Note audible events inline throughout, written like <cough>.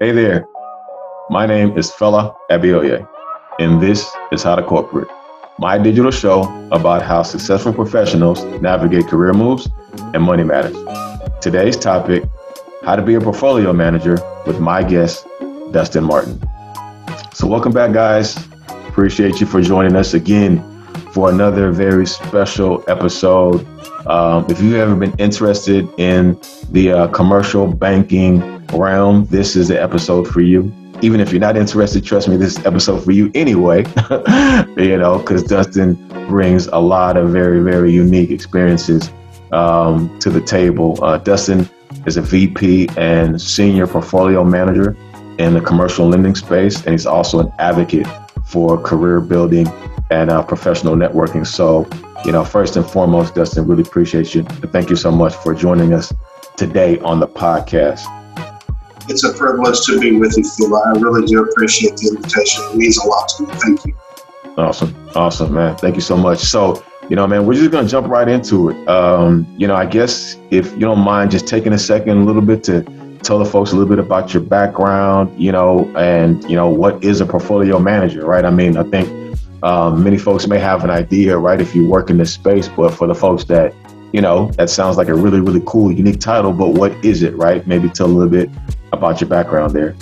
Hey there, my name is Fela Abioye, and this is How to Corporate, my digital show about how successful professionals navigate career moves and money matters. Today's topic how to be a portfolio manager with my guest, Dustin Martin. So, welcome back, guys. Appreciate you for joining us again for another very special episode. Um, if you've ever been interested in the uh, commercial banking realm, this is the episode for you. Even if you're not interested, trust me, this is episode for you anyway. <laughs> you know, because Dustin brings a lot of very, very unique experiences um, to the table. Uh, Dustin is a VP and senior portfolio manager in the commercial lending space, and he's also an advocate for career building and uh, professional networking. So, you know, first and foremost, Dustin, really appreciate you. thank you so much for joining us today on the podcast it's a privilege to be with you, Phil. I really do appreciate the invitation. It means a lot to me. Thank you. Awesome. Awesome, man. Thank you so much. So, you know, man, we're just going to jump right into it. Um, you know, I guess if you don't mind just taking a second a little bit to tell the folks a little bit about your background, you know, and, you know, what is a portfolio manager, right? I mean, I think um, many folks may have an idea, right, if you work in this space, but for the folks that, you know, that sounds like a really, really cool, unique title, but what is it, right? Maybe tell a little bit about your background there.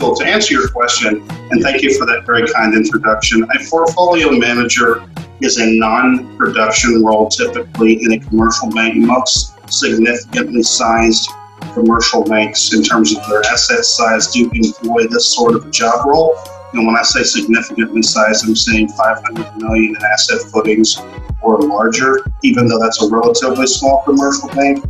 Well, to answer your question, and thank you for that very kind introduction, a portfolio manager is a non production role typically in a commercial bank. Most significantly sized commercial banks, in terms of their asset size, do employ this sort of job role. And when I say significantly sized, I'm saying 500 million in asset footings or larger, even though that's a relatively small commercial bank.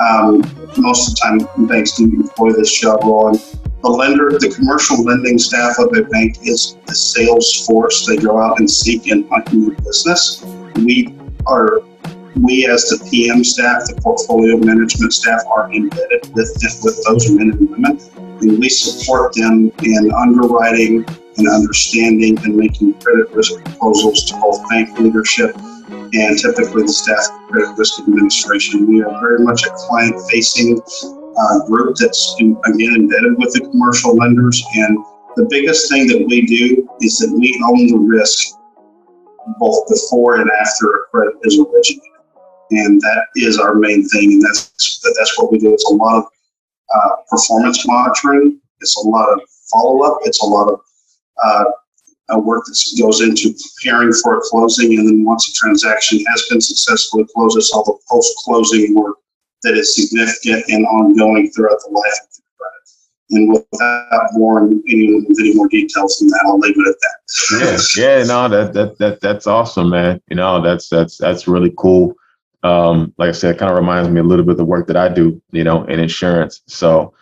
Um, most of the time, banks do employ this role. And the lender, the commercial lending staff of a bank is the sales force. They go out and seek and hunt new business. We are, we as the PM staff, the portfolio management staff, are embedded with with those men and women, and we support them in underwriting and understanding and making credit risk proposals to both bank leadership and typically the staff of credit risk administration. We are very much a client facing uh, group that's in, again embedded with the commercial lenders. And the biggest thing that we do is that we own the risk both before and after a credit is originated. And that is our main thing. And that's, that's what we do. It's a lot of uh, performance monitoring. It's a lot of follow up. It's a lot of uh, work that goes into preparing for a closing, and then once a transaction has been successfully closed, it's all the post-closing work that is significant and ongoing throughout the life of the credit. And without with any more details than that, I'll leave it at that. yeah, yeah, no, that that that that's awesome, man. You know, that's that's that's really cool. Um, like I said, it kind of reminds me a little bit of the work that I do, you know, in insurance. So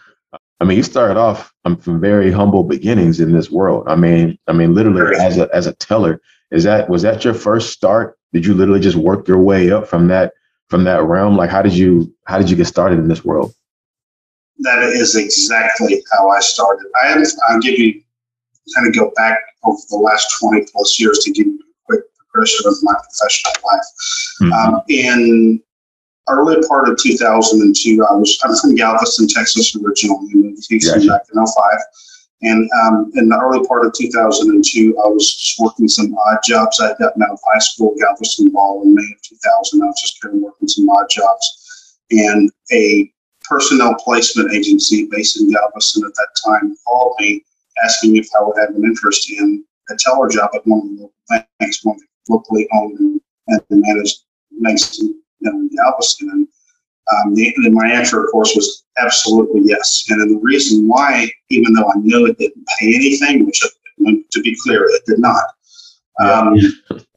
I mean, you started off um, from very humble beginnings in this world. I mean, I mean, literally as a as a teller. Is that was that your first start? Did you literally just work your way up from that from that realm? Like, how did you how did you get started in this world? That is exactly how I started. I am. I'll give you kind of go back over the last twenty plus years to give you a quick progression of my professional life. Mm-hmm. Um, in early part of 2002, I was I'm from Galveston, Texas originally, moved to Houston back in 05. And um, in the early part of 2002, I was just working some odd jobs. I had gotten out of high school, Galveston Ball in May of 2000. I was just kind of working some odd jobs. And a personnel placement agency based in Galveston at that time called me asking if I would have an interest in a teller job at one of the local banks, one of the locally owned and managed banks in in Galveston? And, um, the, my answer, of course, was absolutely yes. And then the reason why, even though I knew it didn't pay anything, which to be clear, it did not. Um,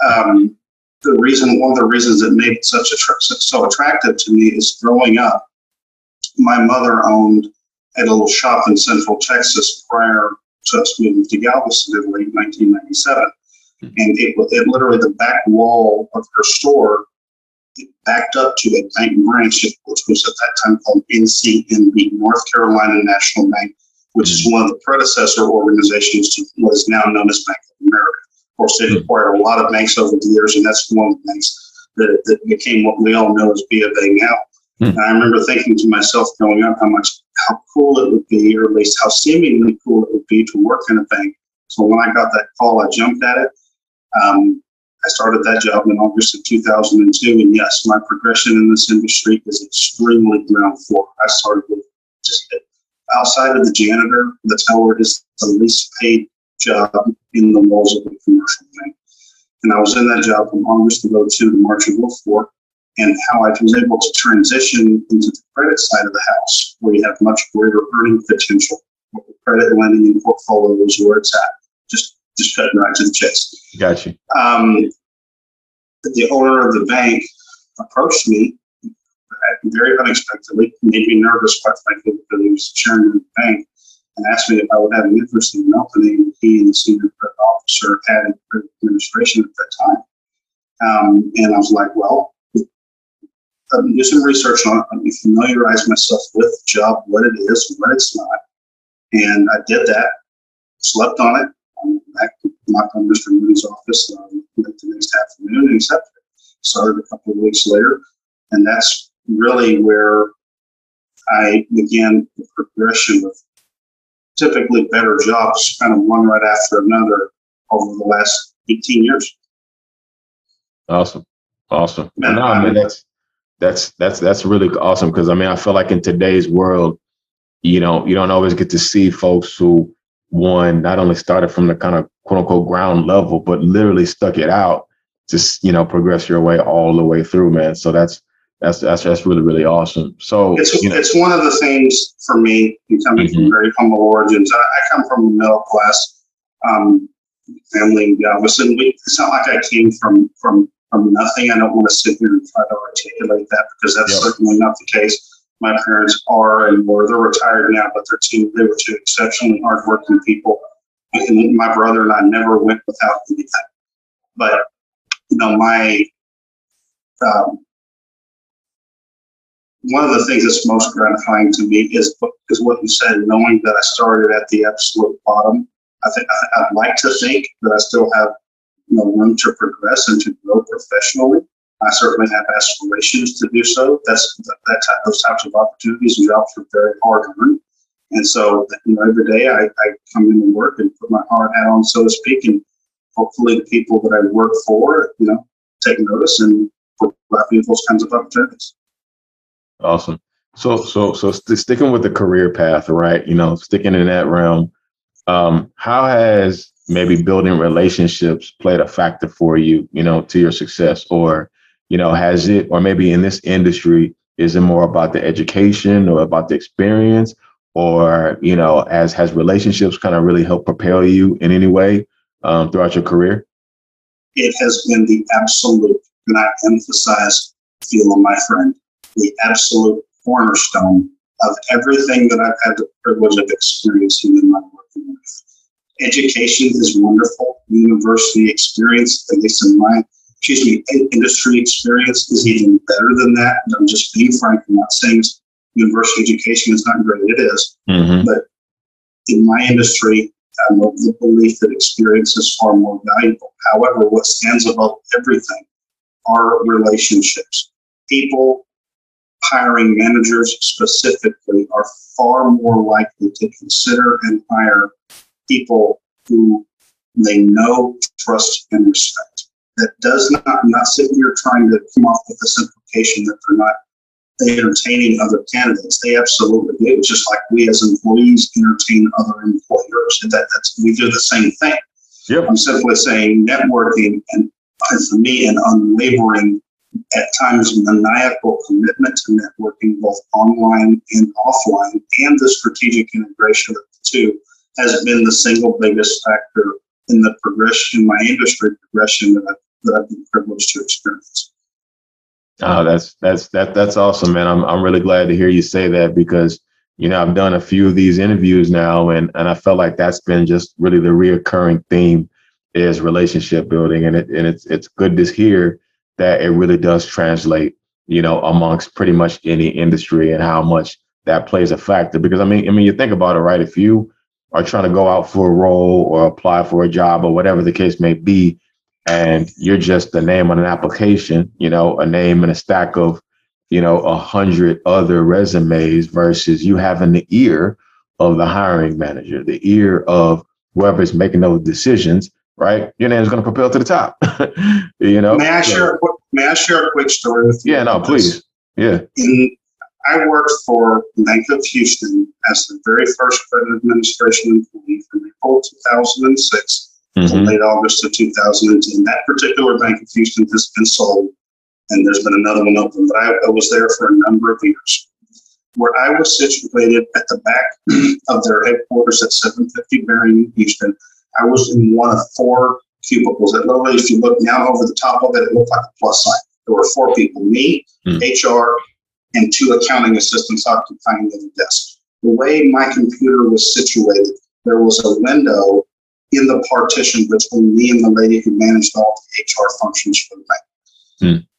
um, the reason, one of the reasons it made it such a so attractive to me is growing up, my mother owned a little shop in Central Texas prior to us moving to Galveston in late 1997. Mm-hmm. And it, it literally the back wall of her store backed up to a bank branch, which was at that time called NCNB, North Carolina National Bank, which is one of the predecessor organizations to what is now known as Bank of America. Of course, they hmm. acquired a lot of banks over the years, and that's one of the banks that, that became what we all know as B of A now. Hmm. And I remember thinking to myself growing up how much how cool it would be, or at least how seemingly cool it would be to work in a bank. So when I got that call, I jumped at it. Um, I started that job in August of 2002, and yes, my progression in this industry is extremely ground floor. I started with just outside of the janitor, how it is the least paid job in the walls of a commercial bank. And I was in that job from August of 02 to March of 04 and how I was able to transition into the credit side of the house, where you have much greater earning potential. Credit lending and portfolios where it's at. Just just cutting right to the chase. Gotcha. Um, the owner of the bank approached me very unexpectedly, made me nervous, quite frankly, because he was chairman of the bank, and asked me if I would have an interest in an opening he and the senior officer had in administration at that time. Um, and I was like, well, um, do some research on it. Let me familiarize myself with the job, what it is, what it's not. And I did that, slept on it, back knocked on Mr. Moody's office um, the next afternoon and accepted it. Started a couple of weeks later, and that's really where I began the progression of typically better jobs, kind of one right after another over the last 18 years. Awesome. Awesome. Man, no, I mean, that's that's that's that's really awesome because I mean I feel like in today's world, you know, you don't always get to see folks who one not only started from the kind of quote unquote ground level, but literally stuck it out to you know progress your way all the way through, man. So that's that's that's that's really really awesome. So it's you know. it's one of the things for me coming mm-hmm. from very humble origins. I, I, come from a middle class um, family in Galveston. We, it's not like I came from from from nothing. I don't want to sit here and try to articulate that because that's yep. certainly not the case. My parents are and were. They're retired now, but they're two. They were two exceptionally hardworking people. And my brother and I never went without anything. But you know, my um, one of the things that's most gratifying to me is is what you said, knowing that I started at the absolute bottom. I think I'd like to think that I still have you know, room to progress and to grow professionally. I certainly have aspirations to do so. That's that, that type, those types of opportunities and jobs are very hard to earn. And so, you know, every day I, I come in and work and put my hard hat on, so to speak, and hopefully the people that I work for, you know, take notice and provide me those kinds of opportunities. Awesome. So, so, so st- sticking with the career path, right? You know, sticking in that realm. Um, how has maybe building relationships played a factor for you, you know, to your success? Or, you know, has it, or maybe in this industry, is it more about the education or about the experience? Or, you know, as has relationships kind of really helped propel you in any way um, throughout your career? It has been the absolute, and I emphasize, Phil my friend, the absolute cornerstone of everything that I've had the privilege of experiencing in my working life education is wonderful. University experience, at least in my, excuse me, industry experience is even better than that. I'm just being frank. I'm not saying university education is not great. It is. Mm-hmm. But in my industry, I'm of the belief that experience is far more valuable. However, what stands above everything are relationships. People hiring managers specifically are far more likely to consider and hire people who they know, trust, and respect. That does not, I'm not sitting here trying to come off with this implication that they're not entertaining other candidates. They absolutely do. It's just like we as employees entertain other employers. That, that's, we do the same thing. Yep. I'm simply saying networking and for me an unwavering, at times maniacal commitment to networking, both online and offline, and the strategic integration of the two has been the single biggest factor in the progression, my industry progression that I've, that I've been privileged to experience. Oh, that's that's that that's awesome, man. I'm I'm really glad to hear you say that because you know I've done a few of these interviews now, and and I felt like that's been just really the reoccurring theme is relationship building, and it and it's it's good to hear that it really does translate, you know, amongst pretty much any industry and how much that plays a factor. Because I mean, I mean, you think about it, right? If you are trying to go out for a role or apply for a job or whatever the case may be, and you're just a name on an application, you know, a name in a stack of you know, a hundred other resumes versus you having the ear of the hiring manager, the ear of whoever's making those decisions, right? Your name's going to propel to the top. <laughs> you know. May I so, share? A quick, may I share a quick story with you? Yeah, no, please. Yeah. In, I worked for Bank of Houston as the very first credit administration employee from April 2006 mm-hmm. late August of 2010. That particular Bank of Houston has been sold, and there's been another one open. But I, I was there for a number of years where I was situated at the back <clears throat> of their headquarters at 750 Bering in Houston. I was in one of four cubicles. That literally, if you look now over the top of it, it looked like a plus sign. There were four people: me, mm. HR, and two accounting assistants occupying the desk. The way my computer was situated, there was a window in the partition between me and the lady who managed all the HR functions for the bank. Mm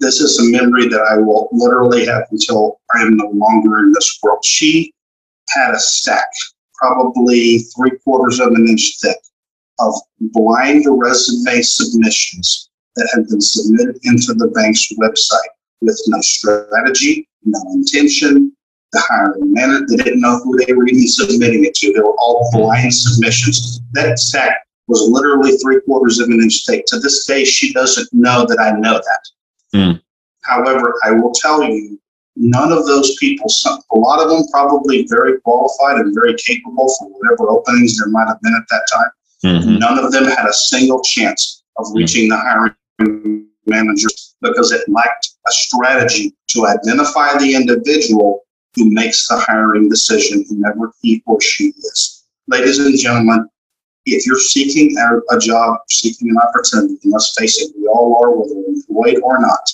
this is a memory that I will literally have until I am no longer in this world. She had a stack, probably three quarters of an inch thick, of blind resume submissions that had been submitted into the bank's website with no strategy, no intention. The hiring manager, they didn't know who they were even submitting it to. They were all blind submissions. That stack was literally three quarters of an inch thick. To this day, she doesn't know that I know that. Mm. However, I will tell you, none of those people, some, a lot of them probably very qualified and very capable for whatever openings there might have been at that time. Mm-hmm. None of them had a single chance of mm. reaching the hiring manager because it lacked a strategy to identify the individual who makes the hiring decision, whoever he or she is. Ladies and gentlemen, if you're seeking a, a job, seeking an opportunity, and let's face it, we all are, whether we're employed or not.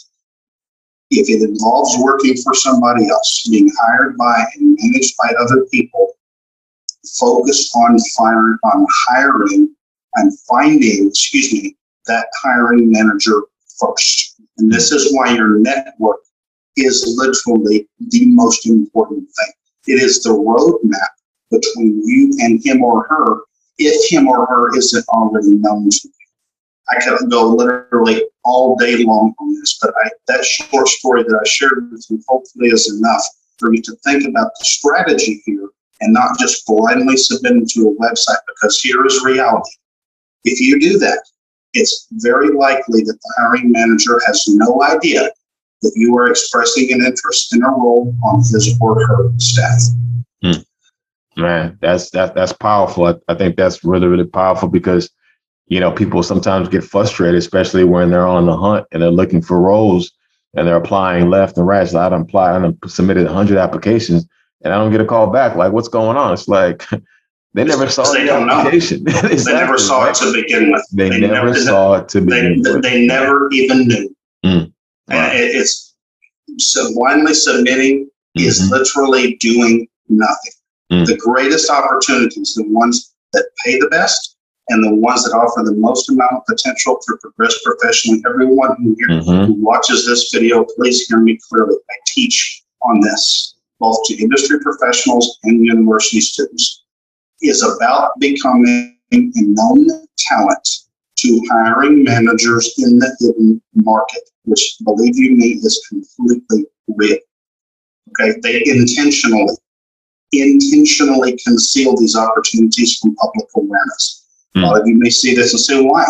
If it involves working for somebody else, being hired by and managed by other people, focus on firing, on hiring and finding, excuse me, that hiring manager first. And this is why your network is literally the most important thing. It is the roadmap between you and him or her if him or her isn't already known to you. I could go literally all day long on this, but I, that short story that I shared with you hopefully is enough for you to think about the strategy here and not just blindly submitting to a website because here is reality. If you do that, it's very likely that the hiring manager has no idea that you are expressing an interest in a role on his or her staff. Hmm. Man, that's that that's powerful. I, I think that's really really powerful because you know people sometimes get frustrated, especially when they're on the hunt and they're looking for roles and they're applying left and right. So I'd apply and submitted 100 applications and I don't get a call back. Like, what's going on? It's like <laughs> they never saw they the application. exactly, <laughs> they never saw it to begin with. They, they never, never, saw it to begin they, with. They never even knew. Mm. Wow. It's so blindly submitting mm-hmm. is literally doing nothing. Mm. The greatest opportunities, the ones that pay the best and the ones that offer the most amount of potential to progress professionally. Everyone who, here, mm-hmm. who watches this video, please hear me clearly. I teach on this, both to industry professionals and university students, is about becoming a known talent to hiring managers in the hidden market, which, believe you me, is completely real. Okay, they intentionally intentionally conceal these opportunities from public awareness. Mm. A lot of you may see this and say, why?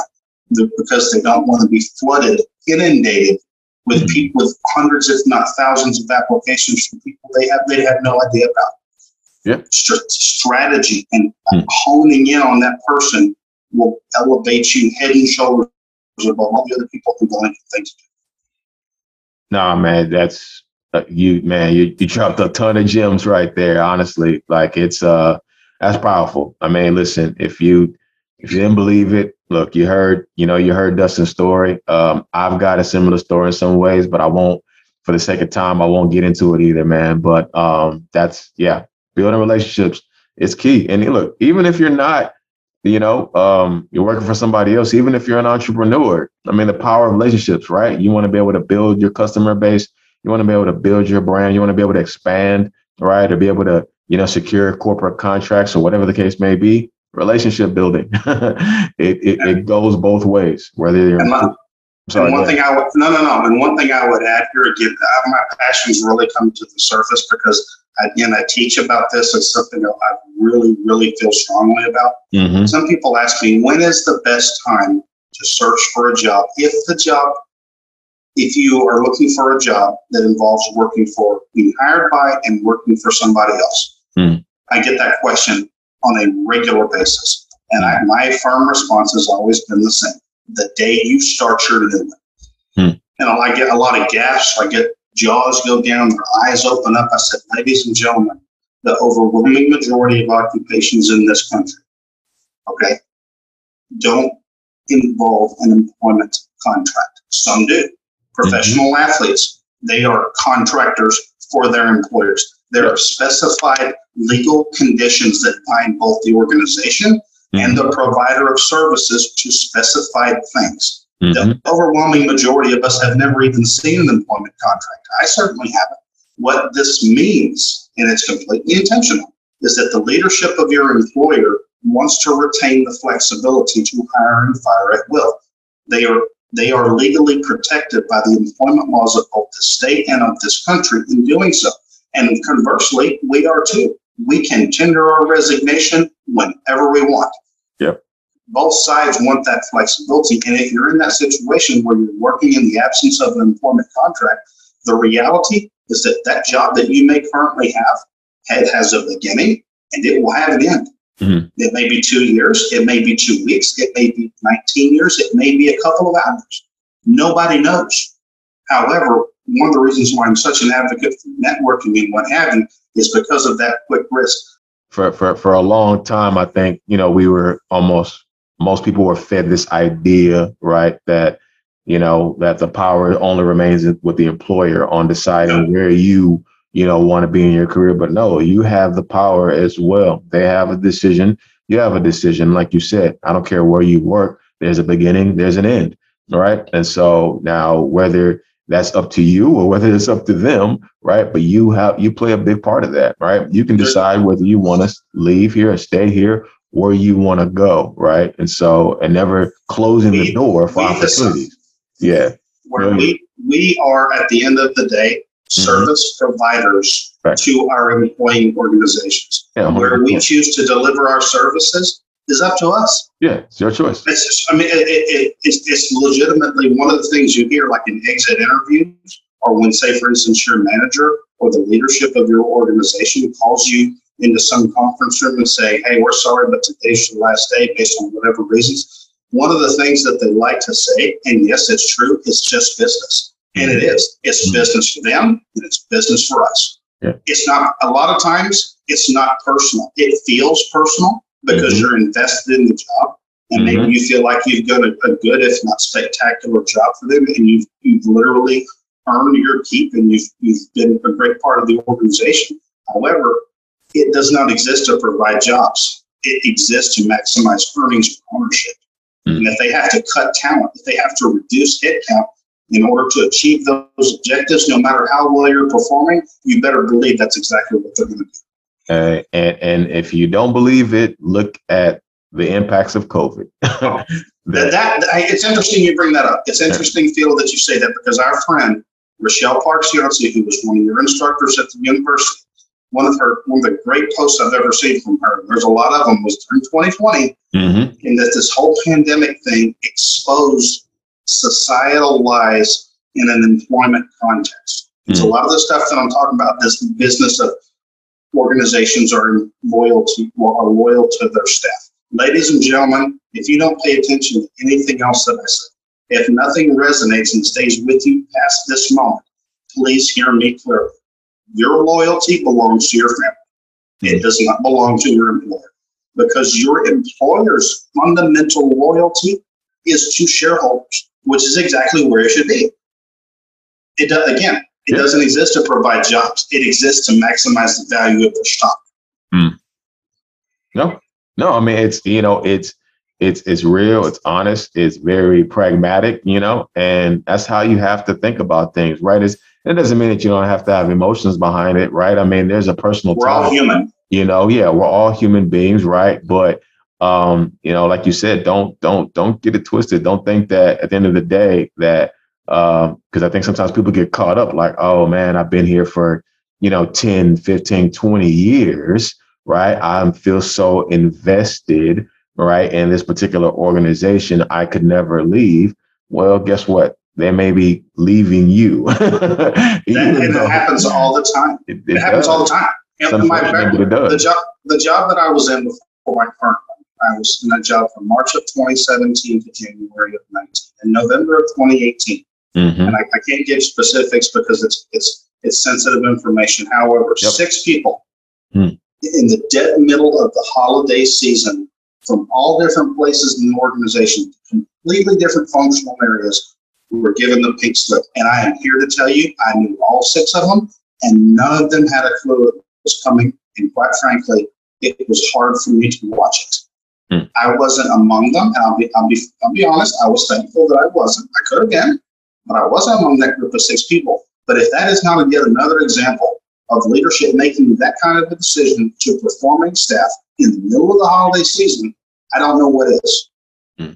Because they don't want to be flooded, inundated with mm. people with hundreds, if not thousands, of applications from people they have they have no idea about. Yeah. St- strategy and mm. honing in on that person will elevate you head and shoulders above all the other people who don't things. No, man, that's uh, you man, you, you dropped a ton of gems right there. Honestly, like it's uh, that's powerful. I mean, listen, if you if you didn't believe it, look, you heard, you know, you heard Dustin's story. Um, I've got a similar story in some ways, but I won't, for the sake of time, I won't get into it either, man. But um, that's yeah, building relationships is key. And look, even if you're not you know, um, you're working for somebody else, even if you're an entrepreneur. I mean, the power of relationships, right? You want to be able to build your customer base. You want to be able to build your brand. You want to be able to expand, right? Or be able to, you know, secure corporate contracts or whatever the case may be. Relationship building. <laughs> it, it, it goes both ways, whether you're. And, Sorry, and one thing I would no no no, and one thing I would add here again, my passions really come to the surface because again I teach about this. It's something that I really really feel strongly about. Mm-hmm. Some people ask me when is the best time to search for a job if the job if you are looking for a job that involves working for being hired by and working for somebody else. Mm. I get that question on a regular basis. And I, my firm response has always been the same. The day you start your new one. Hmm. And I get a lot of gasps. I get jaws go down, their eyes open up. I said, ladies and gentlemen, the overwhelming majority of occupations in this country, okay, don't involve an employment contract. Some do. Professional mm-hmm. athletes, they are contractors for their employers. There are specified legal conditions that bind both the organization mm-hmm. and the provider of services to specified things. Mm-hmm. The overwhelming majority of us have never even seen an employment contract. I certainly haven't. What this means, and it's completely intentional, is that the leadership of your employer wants to retain the flexibility to hire and fire at will. They are they are legally protected by the employment laws of both the state and of this country in doing so. And conversely, we are too. We can tender our resignation whenever we want. Yep. Both sides want that flexibility. And if you're in that situation where you're working in the absence of an employment contract, the reality is that that job that you may currently have has a beginning and it will have an end. Mm-hmm. It may be two years, it may be two weeks, it may be 19 years, it may be a couple of hours. Nobody knows. However, one of the reasons why I'm such an advocate for networking and what have you is because of that quick risk. For, for, for a long time, I think, you know, we were almost, most people were fed this idea, right, that, you know, that the power only remains with the employer on deciding where you, you know, want to be in your career. But no, you have the power as well. They have a decision. You have a decision. Like you said, I don't care where you work, there's a beginning, there's an end. All right. And so now, whether that's up to you or whether it's up to them, right? But you have you play a big part of that, right? You can decide whether you want to leave here or stay here, where you want to go, right? And so, and never closing we, the door for opportunities. Yeah. Where we we are at the end of the day mm-hmm. service mm-hmm. providers right. to our employing organizations. Yeah, where we choose to deliver our services is up to us. Yeah, it's your choice. It's just, I mean, it, it, it's, it's legitimately one of the things you hear, like in exit interviews, or when, say, for instance, your manager or the leadership of your organization calls you into some conference room and say, "Hey, we're sorry, but today's your last day, based on whatever reasons." One of the things that they like to say, and yes, it's true, it's just business, and it is. It's mm-hmm. business for them, and it's business for us. Yeah. It's not. A lot of times, it's not personal. It feels personal because mm-hmm. you're invested in the job and mm-hmm. maybe you feel like you've done a, a, good, if not spectacular job for them, and you've, you've literally earned your keep and you've, you've been a great part of the organization. However, it does not exist to provide jobs. It exists to maximize earnings for ownership. Mm-hmm. And if they have to cut talent, if they have to reduce headcount in order to achieve those objectives, no matter how well you're performing, you better believe that's exactly what they're going to do. Uh, and, and if you don't believe it, look at the impacts of COVID. <laughs> that, that, it's interesting you bring that up. It's interesting, Phil, that you say that because our friend Rochelle Parks Yancy, who was one of your instructors at the university, one of her one of the great posts I've ever seen from her. There's a lot of them was during 2020, mm-hmm. in that this whole pandemic thing exposed societal lies in an employment context. Mm-hmm. So a lot of the stuff that I'm talking about, this business of organizations are loyal to are loyal to their staff. Ladies and gentlemen, if you don't pay attention to anything else that I say, if nothing resonates and stays with you past this moment, please hear me clearly. Your loyalty belongs to your family. It does not belong to your employer because your employer's fundamental loyalty is to shareholders, which is exactly where it should be. It does, again, it yeah. doesn't exist to provide jobs. It exists to maximize the value of the stock. Mm. No, no. I mean, it's you know, it's it's it's real. It's honest. It's very pragmatic. You know, and that's how you have to think about things, right? It's, it doesn't mean that you don't have to have emotions behind it, right? I mean, there's a personal. We're all human. You know, yeah, we're all human beings, right? But um, you know, like you said, don't don't don't get it twisted. Don't think that at the end of the day that because um, I think sometimes people get caught up like, oh man, I've been here for, you know, 10, 15, 20 years, right? I feel so invested, right, in this particular organization. I could never leave. Well, guess what? They may be leaving you. <laughs> that, and it happens all the time. It, it, it happens all the time. And my, the job, the job that I was in before my current one, I was in that job from March of 2017 to January of 19. In November of 2018, mm-hmm. and I, I, can't give specifics because it's it's it's sensitive information. However, yep. six people mm. in the dead middle of the holiday season from all different places in the organization, completely different functional areas, were given the pink slip. And I am here to tell you, I knew all six of them, and none of them had a clue it was coming. And quite frankly, it was hard for me to watch it. Hmm. I wasn't among them, and I'll be, I'll be, I'll be honest. I was thankful that I wasn't. I could have been, but I wasn't among that group of six people. But if that is not yet another example of leadership making that kind of a decision to performing staff in the middle of the holiday season, I don't know what is. Hmm.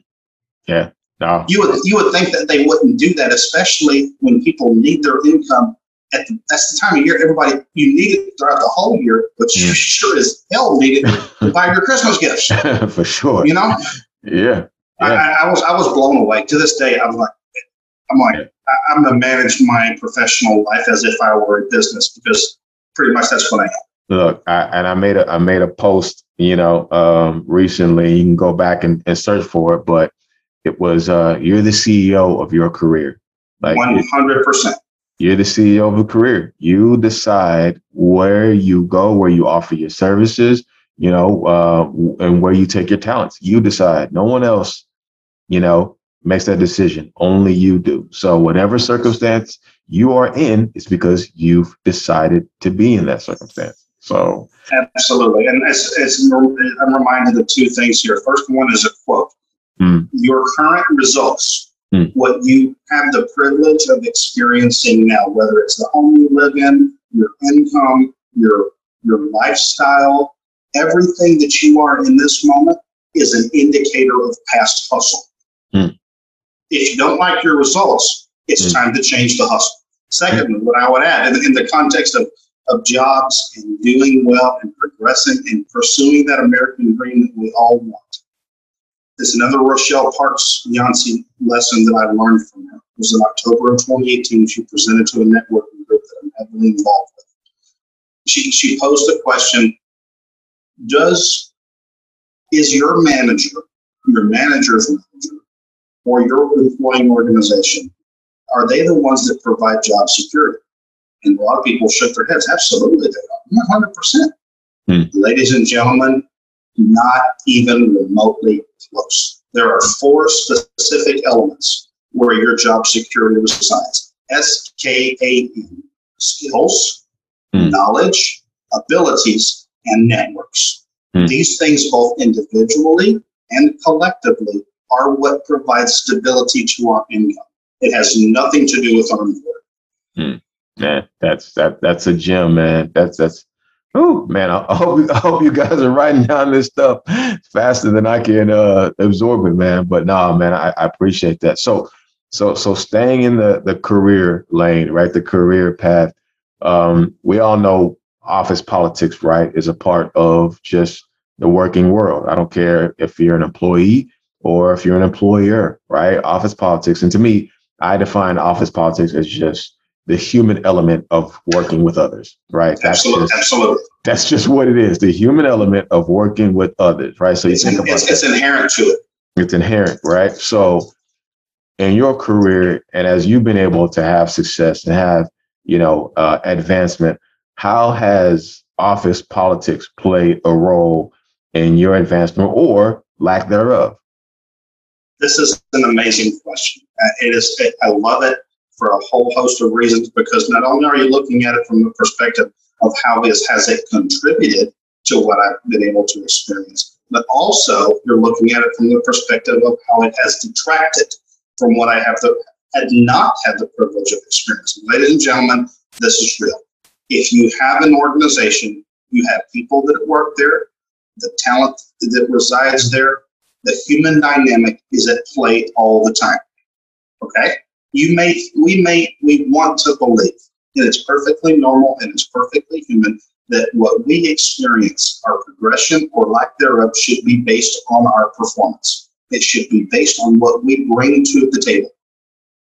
Yeah. No. You would you would think that they wouldn't do that, especially when people need their income at the, that's the time of year everybody you need it throughout the whole year, but you <laughs> sure as hell need it to buy your Christmas gifts. <laughs> For sure. You know? Yeah. yeah. I, I, was I was blown away. To this day, I'm like I'm like yeah. I, I'm gonna manage my professional life as if I were in business because pretty much that's what I am. Look, I, and I made a I made a post, you know, um, recently. You can go back and, and search for it, but it was uh, you're the CEO of your career. Like one hundred percent you're the CEO of a career. You decide where you go, where you offer your services, you know, uh, and where you take your talents. You decide. No one else, you know, makes that decision. Only you do. So whatever circumstance you are in, it's because you've decided to be in that circumstance. So absolutely, and as, as I'm reminded of two things here. First one is a quote: mm. "Your current results mm. what you have the privilege of experiencing now, whether it's the home you live in, your income, your your lifestyle, everything that you are in this moment is an indicator of past hustle. Mm. If you don't like your results, it's mm. time to change the hustle. Secondly, what I would add in, in the context of, of jobs and doing well and progressing and pursuing that American dream that we all want, is another Rochelle Parks Yancy lesson that I learned from her. It was in October of 2018. She presented to a networking group that I'm heavily involved with. She, she posed the question Does, is your manager, your manager's manager, or your employing organization, are they the ones that provide job security? And a lot of people shook their heads. Absolutely, they are. 100%. Hmm. Ladies and gentlemen, not even remotely close. There are four specific elements where your job security resides. S K A N skills, mm. knowledge, abilities, and networks. Mm. These things, both individually and collectively, are what provides stability to our income. It has nothing to do with our employer. Mm. Yeah, that's that that's a gem, man. That's that's Oh man, I, hope I hope you guys are writing down this stuff faster than I can uh, absorb it, man. But no, man, I, I appreciate that. So, so, so staying in the the career lane, right? The career path. Um, we all know office politics, right, is a part of just the working world. I don't care if you're an employee or if you're an employer, right? Office politics, and to me, I define office politics as just the human element of working with others, right? That's absolutely, just, absolutely. That's just what it is. The human element of working with others, right? So you it's, think about it's, it's inherent to it. It's inherent, right? So in your career, and as you've been able to have success and have, you know, uh, advancement, how has office politics played a role in your advancement or lack thereof? This is an amazing question. Uh, it is. I love it for a whole host of reasons because not only are you looking at it from the perspective of how this has it contributed to what I've been able to experience, but also you're looking at it from the perspective of how it has detracted from what I have the, had not had the privilege of experiencing. Ladies and gentlemen, this is real. If you have an organization, you have people that work there the talent that resides there, the human dynamic is at play all the time. Okay? You may, we may, we want to believe, and it's perfectly normal and it's perfectly human that what we experience, our progression or lack thereof, should be based on our performance. It should be based on what we bring to the table.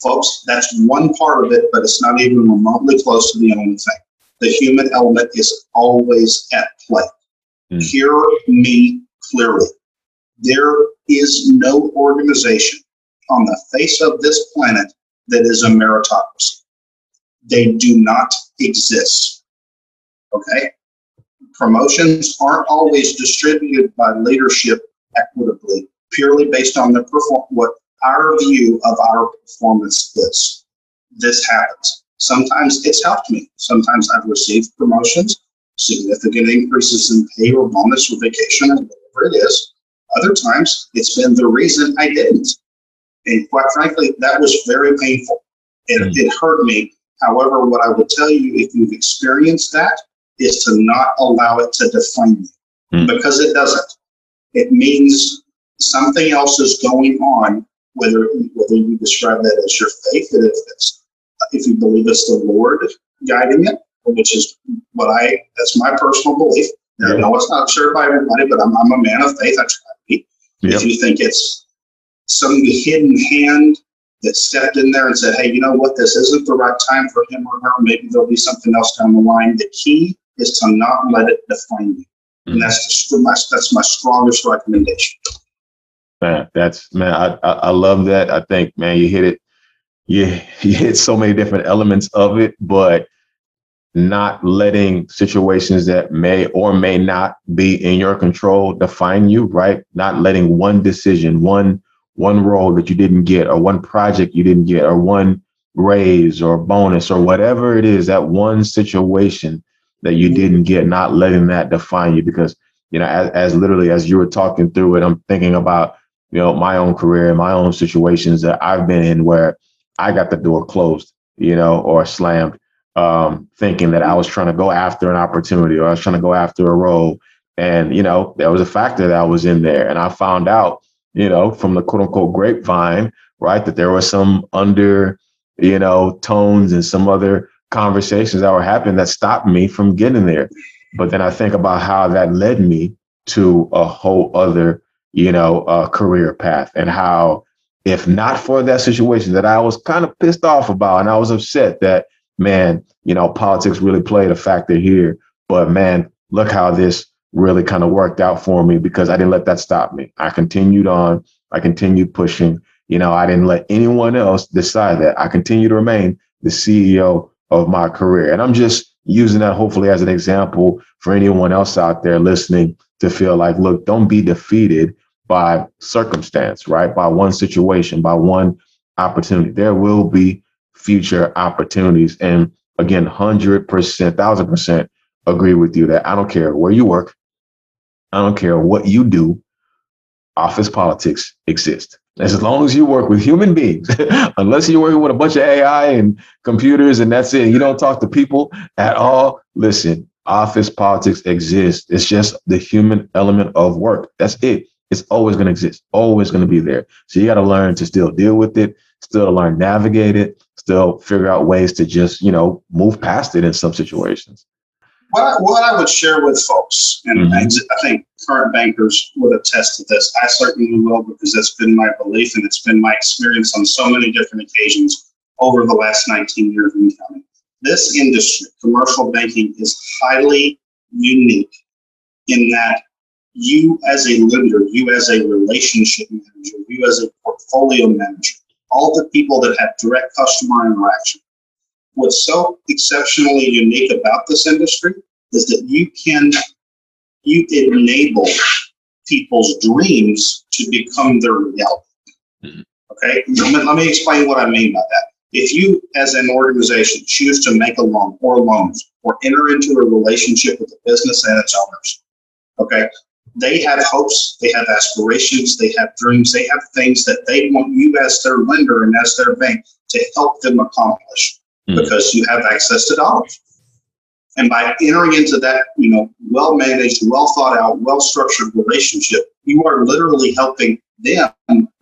Folks, that's one part of it, but it's not even remotely close to the only thing. The human element is always at play. Mm. Hear me clearly. There is no organization on the face of this planet that is a meritocracy. They do not exist. Okay? Promotions aren't always distributed by leadership equitably, purely based on the perform- what our view of our performance is. This happens. Sometimes it's helped me. Sometimes I've received promotions, significant increases in pay or bonus or vacation or whatever it is. Other times it's been the reason I didn't. And quite frankly, that was very painful. It, mm. it hurt me. However, what I would tell you if you've experienced that is to not allow it to define you mm. because it doesn't. It means something else is going on, whether whether you describe that as your faith, and if it's if you believe it's the Lord guiding it, which is what I that's my personal belief. Yeah. I know it's not shared by everybody, but I'm, I'm a man of faith. I try to be. Yep. If you think it's some hidden hand that stepped in there and said, hey, you know what, this isn't the right time for him or her, maybe there'll be something else down the line. The key is to not let it define you. Mm-hmm. And that's, the, my, that's my strongest recommendation. Man, that's, man, I, I, I love that. I think, man, you hit it. You, <laughs> you hit so many different elements of it, but not letting situations that may or may not be in your control define you, right? Not letting one decision, one one role that you didn't get, or one project you didn't get, or one raise or bonus or whatever it is, that one situation that you didn't get, not letting that define you. Because, you know, as, as literally as you were talking through it, I'm thinking about, you know, my own career and my own situations that I've been in where I got the door closed, you know, or slammed, um, thinking that I was trying to go after an opportunity or I was trying to go after a role. And, you know, there was a factor that I was in there. And I found out you know, from the quote unquote grapevine, right? That there was some under, you know, tones and some other conversations that were happening that stopped me from getting there. But then I think about how that led me to a whole other, you know, uh, career path and how if not for that situation that I was kind of pissed off about and I was upset that, man, you know, politics really played a factor here. But man, look how this really kind of worked out for me because I didn't let that stop me. I continued on. I continued pushing. You know, I didn't let anyone else decide that. I continue to remain the CEO of my career. And I'm just using that hopefully as an example for anyone else out there listening to feel like, look, don't be defeated by circumstance, right? By one situation, by one opportunity. There will be future opportunities. And again, 100%, 1000% agree with you that I don't care where you work, I don't care what you do, office politics exist. As long as you work with human beings, <laughs> unless you're working with a bunch of AI and computers and that's it, you don't talk to people at all. Listen, office politics exists. It's just the human element of work. That's it. It's always going to exist, always going to be there. So you got to learn to still deal with it, still learn navigate it, still figure out ways to just, you know, move past it in some situations what I, what I would share with folks, and mm-hmm. I think current bankers would attest to this. I certainly will because that's been my belief and it's been my experience on so many different occasions over the last 19 years in counting. This industry, commercial banking, is highly unique in that you as a lender, you as a relationship manager, you as a portfolio manager, all the people that have direct customer interaction, what's so exceptionally unique about this industry is that you can you enable people's dreams to become their reality. Mm-hmm. Okay, let me, let me explain what I mean by that. If you, as an organization, choose to make a loan or loans or enter into a relationship with the business and its owners, okay, they have hopes, they have aspirations, they have dreams, they have things that they want you as their lender and as their bank to help them accomplish mm. because you have access to dollars. And by entering into that, you know, well managed, well thought out, well structured relationship, you are literally helping them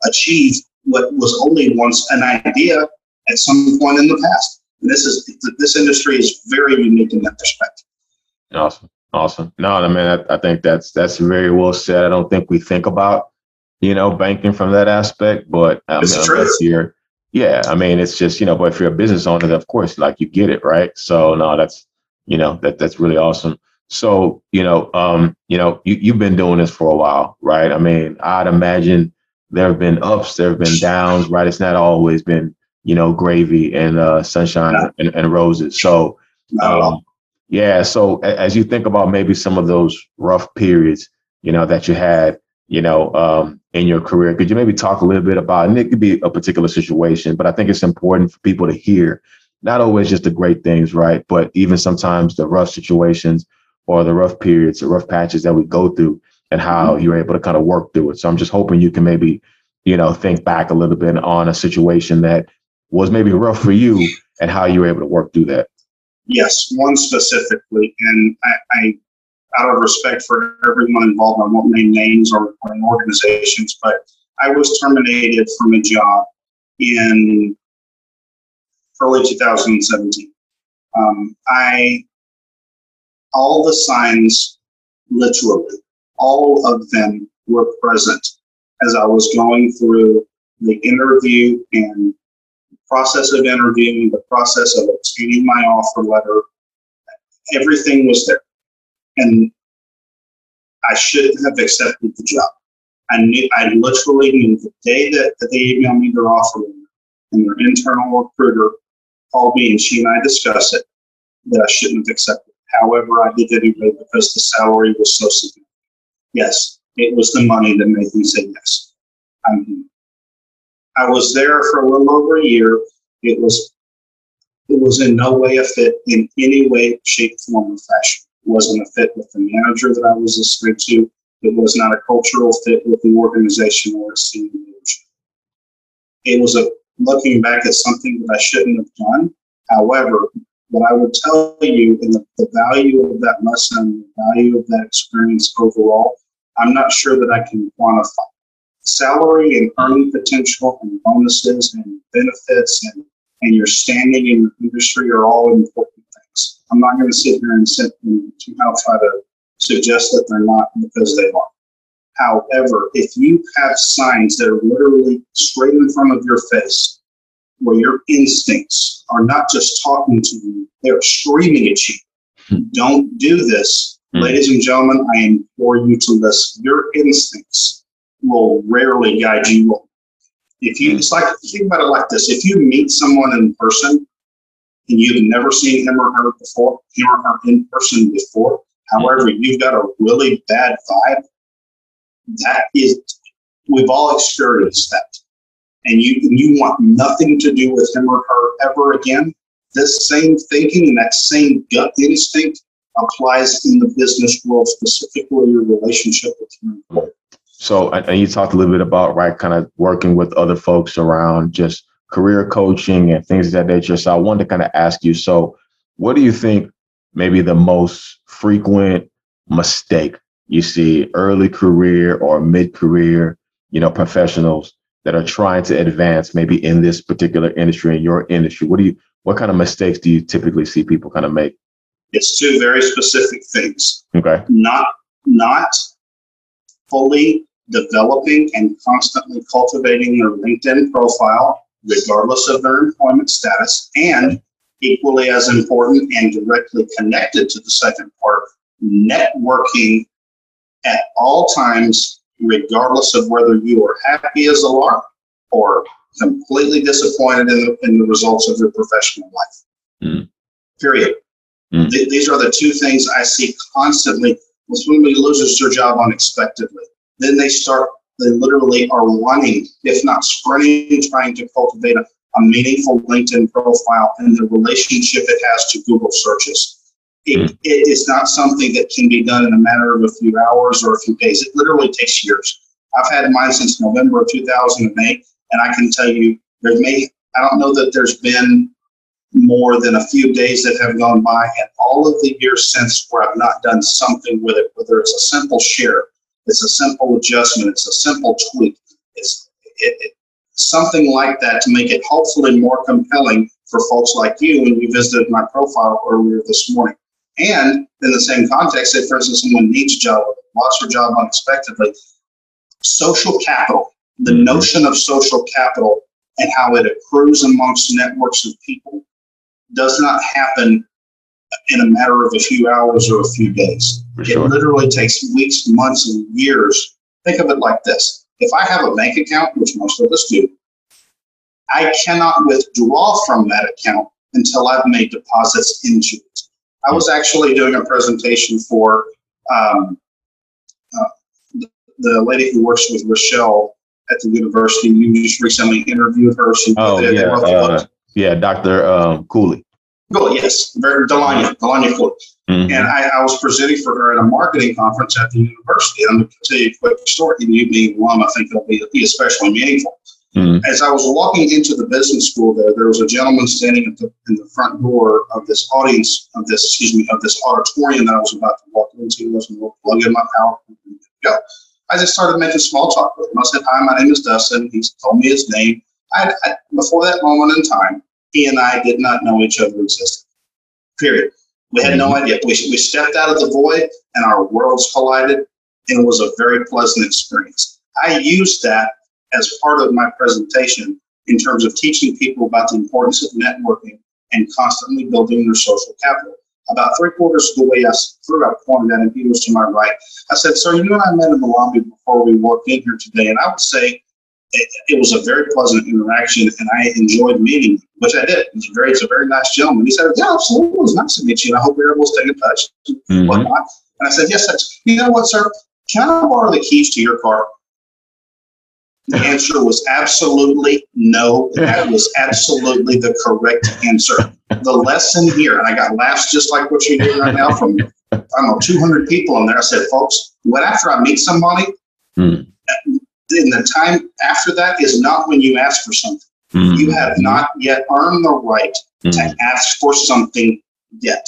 achieve what was only once an idea at some point in the past. And this is this industry is very unique in that respect. Awesome, awesome. No, I mean, I, I think that's that's very well said. I don't think we think about you know banking from that aspect, but I mean, unless you're yeah, I mean, it's just you know, but if you're a business owner, of course, like you get it, right? So no, that's you know that that's really awesome. So you know, um, you know, you you've been doing this for a while, right? I mean, I'd imagine there have been ups, there have been downs, right? It's not always been you know gravy and uh, sunshine no. and, and, roses. So um, yeah, so as you think about maybe some of those rough periods, you know, that you had, you know, um, in your career, could you maybe talk a little bit about? And it could be a particular situation, but I think it's important for people to hear not always just the great things, right? But even sometimes the rough situations or the rough periods, the rough patches that we go through and how mm-hmm. you're able to kind of work through it. So I'm just hoping you can maybe, you know, think back a little bit on a situation that was maybe rough for you and how you were able to work through that. Yes, one specifically. And I, I out of respect for everyone involved, I won't name names or, or organizations, but I was terminated from a job in early 2017. Um, I, all the signs, literally, all of them were present as I was going through the interview and process of interviewing, the process of obtaining my offer letter. Everything was there. And I should have accepted the job. I knew I literally knew the day that, that they emailed me their offer and their internal recruiter called me and she and I discussed it, that I shouldn't have accepted. However, I did anyway because the salary was so significant. Yes, it was the money that made me say yes. I'm I was there for a little over a year. It was it was in no way a fit in any way, shape, form, or fashion. Wasn't a fit with the manager that I was assigned to. It was not a cultural fit with the organization or its senior leadership. It was a looking back at something that I shouldn't have done. However, what I would tell you in the, the value of that lesson, the value of that experience overall, I'm not sure that I can quantify. Salary and earning potential and bonuses and benefits and, and your standing in the industry are all important. I'm not going to sit here and sit and somehow try to suggest that they're not because they are. However, if you have signs that are literally straight in front of your face, where your instincts are not just talking to you, they're screaming at you. Hmm. Don't do this. Hmm. Ladies and gentlemen, I implore you to listen. Your instincts will rarely guide you. If you, it's like, think about it like this. If you meet someone in person and you've never seen him or her before, him or her in person before, however, you've got a really bad vibe, that is, we've all experienced that. And you, you want nothing to do with him or her ever again. This same thinking and that same gut instinct applies in the business world, specifically your relationship with your employer. So, and you talked a little bit about, right, kind of working with other folks around just career coaching and things of that nature. So, I wanted to kind of ask you so, what do you think maybe the most frequent mistake you see early career or mid career, you know, professionals that are trying to advance maybe in this particular industry in your industry? What do you, what kind of mistakes do you typically see people kind of make? It's two very specific things. Okay. Not, not fully developing and constantly cultivating their LinkedIn profile, regardless of their employment status, and equally as important and directly connected to the second part, networking at all times, regardless of whether you are happy as a lark or completely disappointed in the, in the results of your professional life. Mm. Period. Mm. Th- these are the two things I see constantly when somebody loses their job unexpectedly. Then they start, they literally are running, if not sprinting, trying to cultivate a, a meaningful LinkedIn profile and the relationship it has to Google searches. It, mm. it is not something that can be done in a matter of a few hours or a few days. It literally takes years. I've had mine since November of 2008, and I can tell you, there may, I don't know that there's been more than a few days that have gone by and all of the years since where I've not done something with it, whether it's a simple share, it's a simple adjustment, it's a simple tweak, it's it, it, something like that to make it hopefully more compelling for folks like you when you visited my profile earlier this morning. And in the same context, say for instance, someone needs a job, lost their job unexpectedly, social capital, the mm-hmm. notion of social capital and how it accrues amongst networks of people does not happen in a matter of a few hours or a few days. Sure. It literally takes weeks, months, and years. Think of it like this if I have a bank account, which most of us do, I cannot withdraw from that account until I've made deposits into it. I was actually doing a presentation for um, uh, the lady who works with Rochelle at the university. You just recently interviewed her. She oh, yeah. Uh, yeah, Dr. Um, Cooley. Cooley, yes. Very Delania, Delania Cooley. Mm-hmm. And I, I, was presenting for her at a marketing conference at the university. I'm going to tell you a quick story. And you being one, I think it'll be, be especially meaningful. Mm-hmm. As I was walking into the business school there, there was a gentleman standing at the, in the front door of this audience, of this, excuse me, of this auditorium that I was about to walk into. I was going to plug in my power and go. I just started making small talk with him. I said, Hi, my name is Dustin. He told me his name. I, I, before that moment in time, he and I did not know each other existed. Period. We had no mm-hmm. idea. We, we stepped out of the void and our worlds collided, and it was a very pleasant experience. I used that as part of my presentation in terms of teaching people about the importance of networking and constantly building their social capital. About three quarters of the way I threw out pointed at him, he was to my right. I said, Sir, you and I met in the lobby before we walked in here today, and I would say it, it, was a very pleasant interaction, and I enjoyed meeting him, which I did. He's very, he's a very nice gentleman. He said, "Yeah, absolutely, it was nice to meet you, and I hope we're able to stay in touch." Mm-hmm. Whatnot. And I said, "Yes, that's, you know what, sir? Can I borrow the keys to your car?" The <laughs> answer was absolutely no. That was absolutely the correct answer. The lesson here, and I got laughs just like what you're doing right now from I don't know 200 people in there. I said, folks, when after I meet somebody, mm in the time after that is not when you ask for something. Mm-hmm. You have not yet earned the right mm-hmm. to ask for something yet.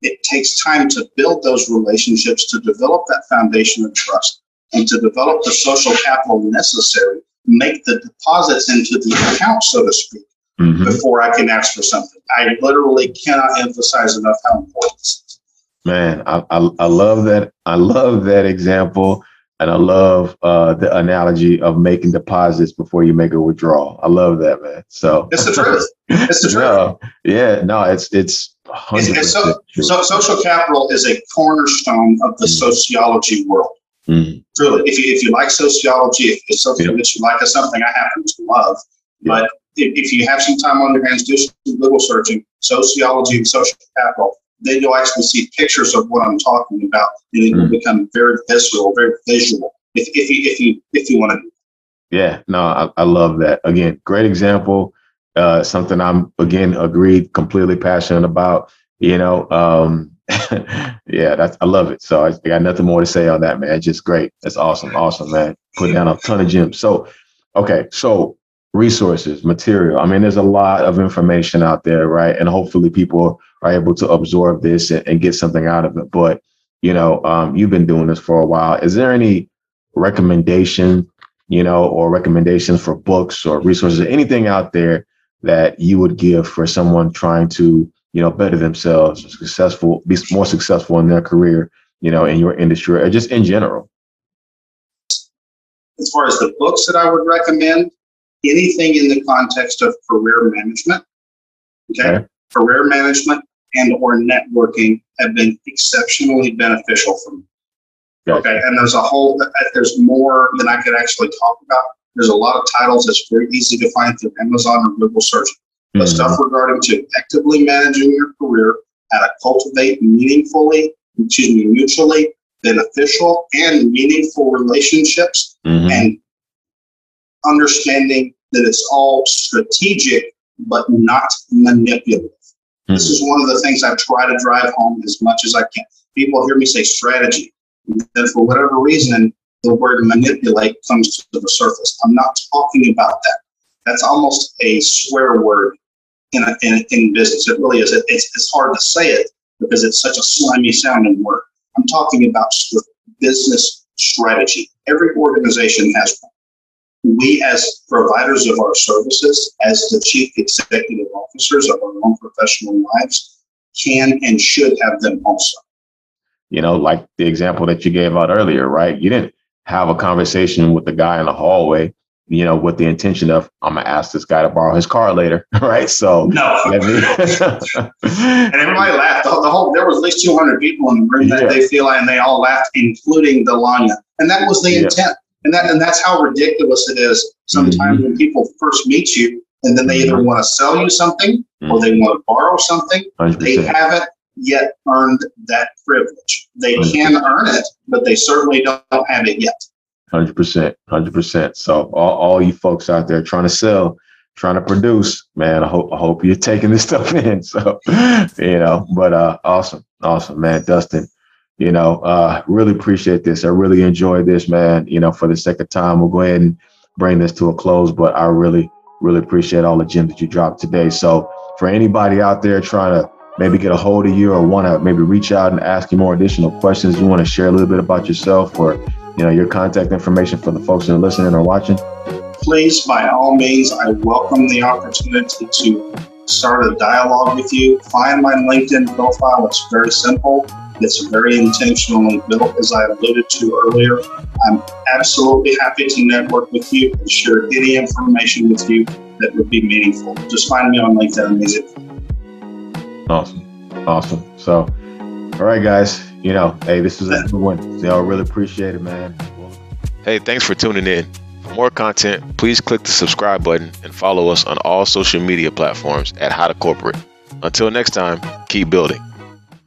It takes time to build those relationships, to develop that foundation of trust, and to develop the social capital necessary, make the deposits into the account, so to speak, mm-hmm. before I can ask for something. I literally cannot emphasize enough how important this is. Man, I, I, I love that. I love that example and I love uh, the analogy of making deposits before you make a withdrawal. I love that, man. So it's the truth. It's the <laughs> truth. no, yeah, no, it's it's. it's, so, so, social capital is a cornerstone of the mm. sociology world. Mm. Truly, if you if you like sociology, if it's something yeah. that you like, it's something I happen to love. Yeah. But if, if you have some time on your hands, do some Google searching, sociology and social capital then you'll actually see pictures of what I'm talking about, and it will mm-hmm. become very visceral, very visual. If, if you if you if you want to. Yeah, no, I, I love that. Again, great example. Uh, something I'm again agreed, completely passionate about. You know, um, <laughs> yeah, that's I love it. So I, I got nothing more to say on that, man. It's just great. That's awesome, awesome, man. Put down a ton of gems. So, okay, so resources, material. I mean, there's a lot of information out there, right? And hopefully people are able to absorb this and, and get something out of it. But, you know, um, you've been doing this for a while. Is there any recommendation, you know, or recommendations for books or resources, anything out there that you would give for someone trying to, you know, better themselves, successful, be more successful in their career, you know, in your industry or just in general? As far as the books that I would recommend, anything in the context of career management. Okay. okay. Career management and or networking have been exceptionally beneficial for me. Gotcha. Okay. And there's a whole, there's more than I could actually talk about. There's a lot of titles that's very easy to find through Amazon or Google search. Mm-hmm. But stuff regarding to actively managing your career, how to cultivate meaningfully, excuse me, mutually beneficial and meaningful relationships mm-hmm. and understanding that it's all strategic but not manipulative. Mm-hmm. This is one of the things I try to drive home as much as I can. People hear me say strategy, and for whatever reason, the word manipulate comes to the surface. I'm not talking about that. That's almost a swear word in, a, in, in business. It really is. It, it's, it's hard to say it because it's such a slimy sounding word. I'm talking about business strategy. Every organization has one. We, as providers of our services, as the chief executive officers of our own professional lives, can and should have them also. You know, like the example that you gave out earlier, right? You didn't have a conversation with the guy in the hallway you know, with the intention of I'm gonna ask this guy to borrow his car later, <laughs> right? So no, me... <laughs> and everybody laughed. The whole there was at least 200 people in the room that yeah. they feel and they all laughed, including Delania, and that was the yeah. intent. And that and that's how ridiculous it is sometimes mm-hmm. when people first meet you and then they either mm-hmm. want to sell you something mm-hmm. or they want to borrow something. 100%. They haven't yet earned that privilege. They 100%. can earn it, but they certainly don't have it yet. Hundred percent, hundred percent. So all, all you folks out there trying to sell, trying to produce, man, I hope I hope you're taking this <laughs> stuff in. So, you know, but uh awesome, awesome, man. Dustin, you know, uh really appreciate this. I really enjoyed this, man. You know, for the second time, we'll go ahead and bring this to a close, but I really, really appreciate all the gems that you dropped today. So for anybody out there trying to maybe get a hold of you or want to maybe reach out and ask you more additional questions, you want to share a little bit about yourself or you know, your contact information for the folks that are listening or watching? Please, by all means, I welcome the opportunity to start a dialogue with you. Find my LinkedIn profile. It's very simple. It's very intentionally built, as I alluded to earlier. I'm absolutely happy to network with you and share any information with you that would be meaningful. Just find me on LinkedIn and visit. Awesome. Awesome. So, all right, guys you know, hey, this is a good one. So I really appreciate it, man. Hey, thanks for tuning in. For more content, please click the subscribe button and follow us on all social media platforms at How to Corporate. Until next time, keep building.